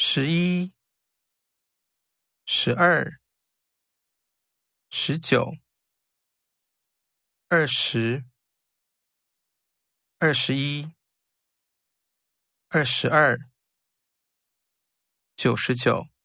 十一十二十九二十二十一二十二九十九。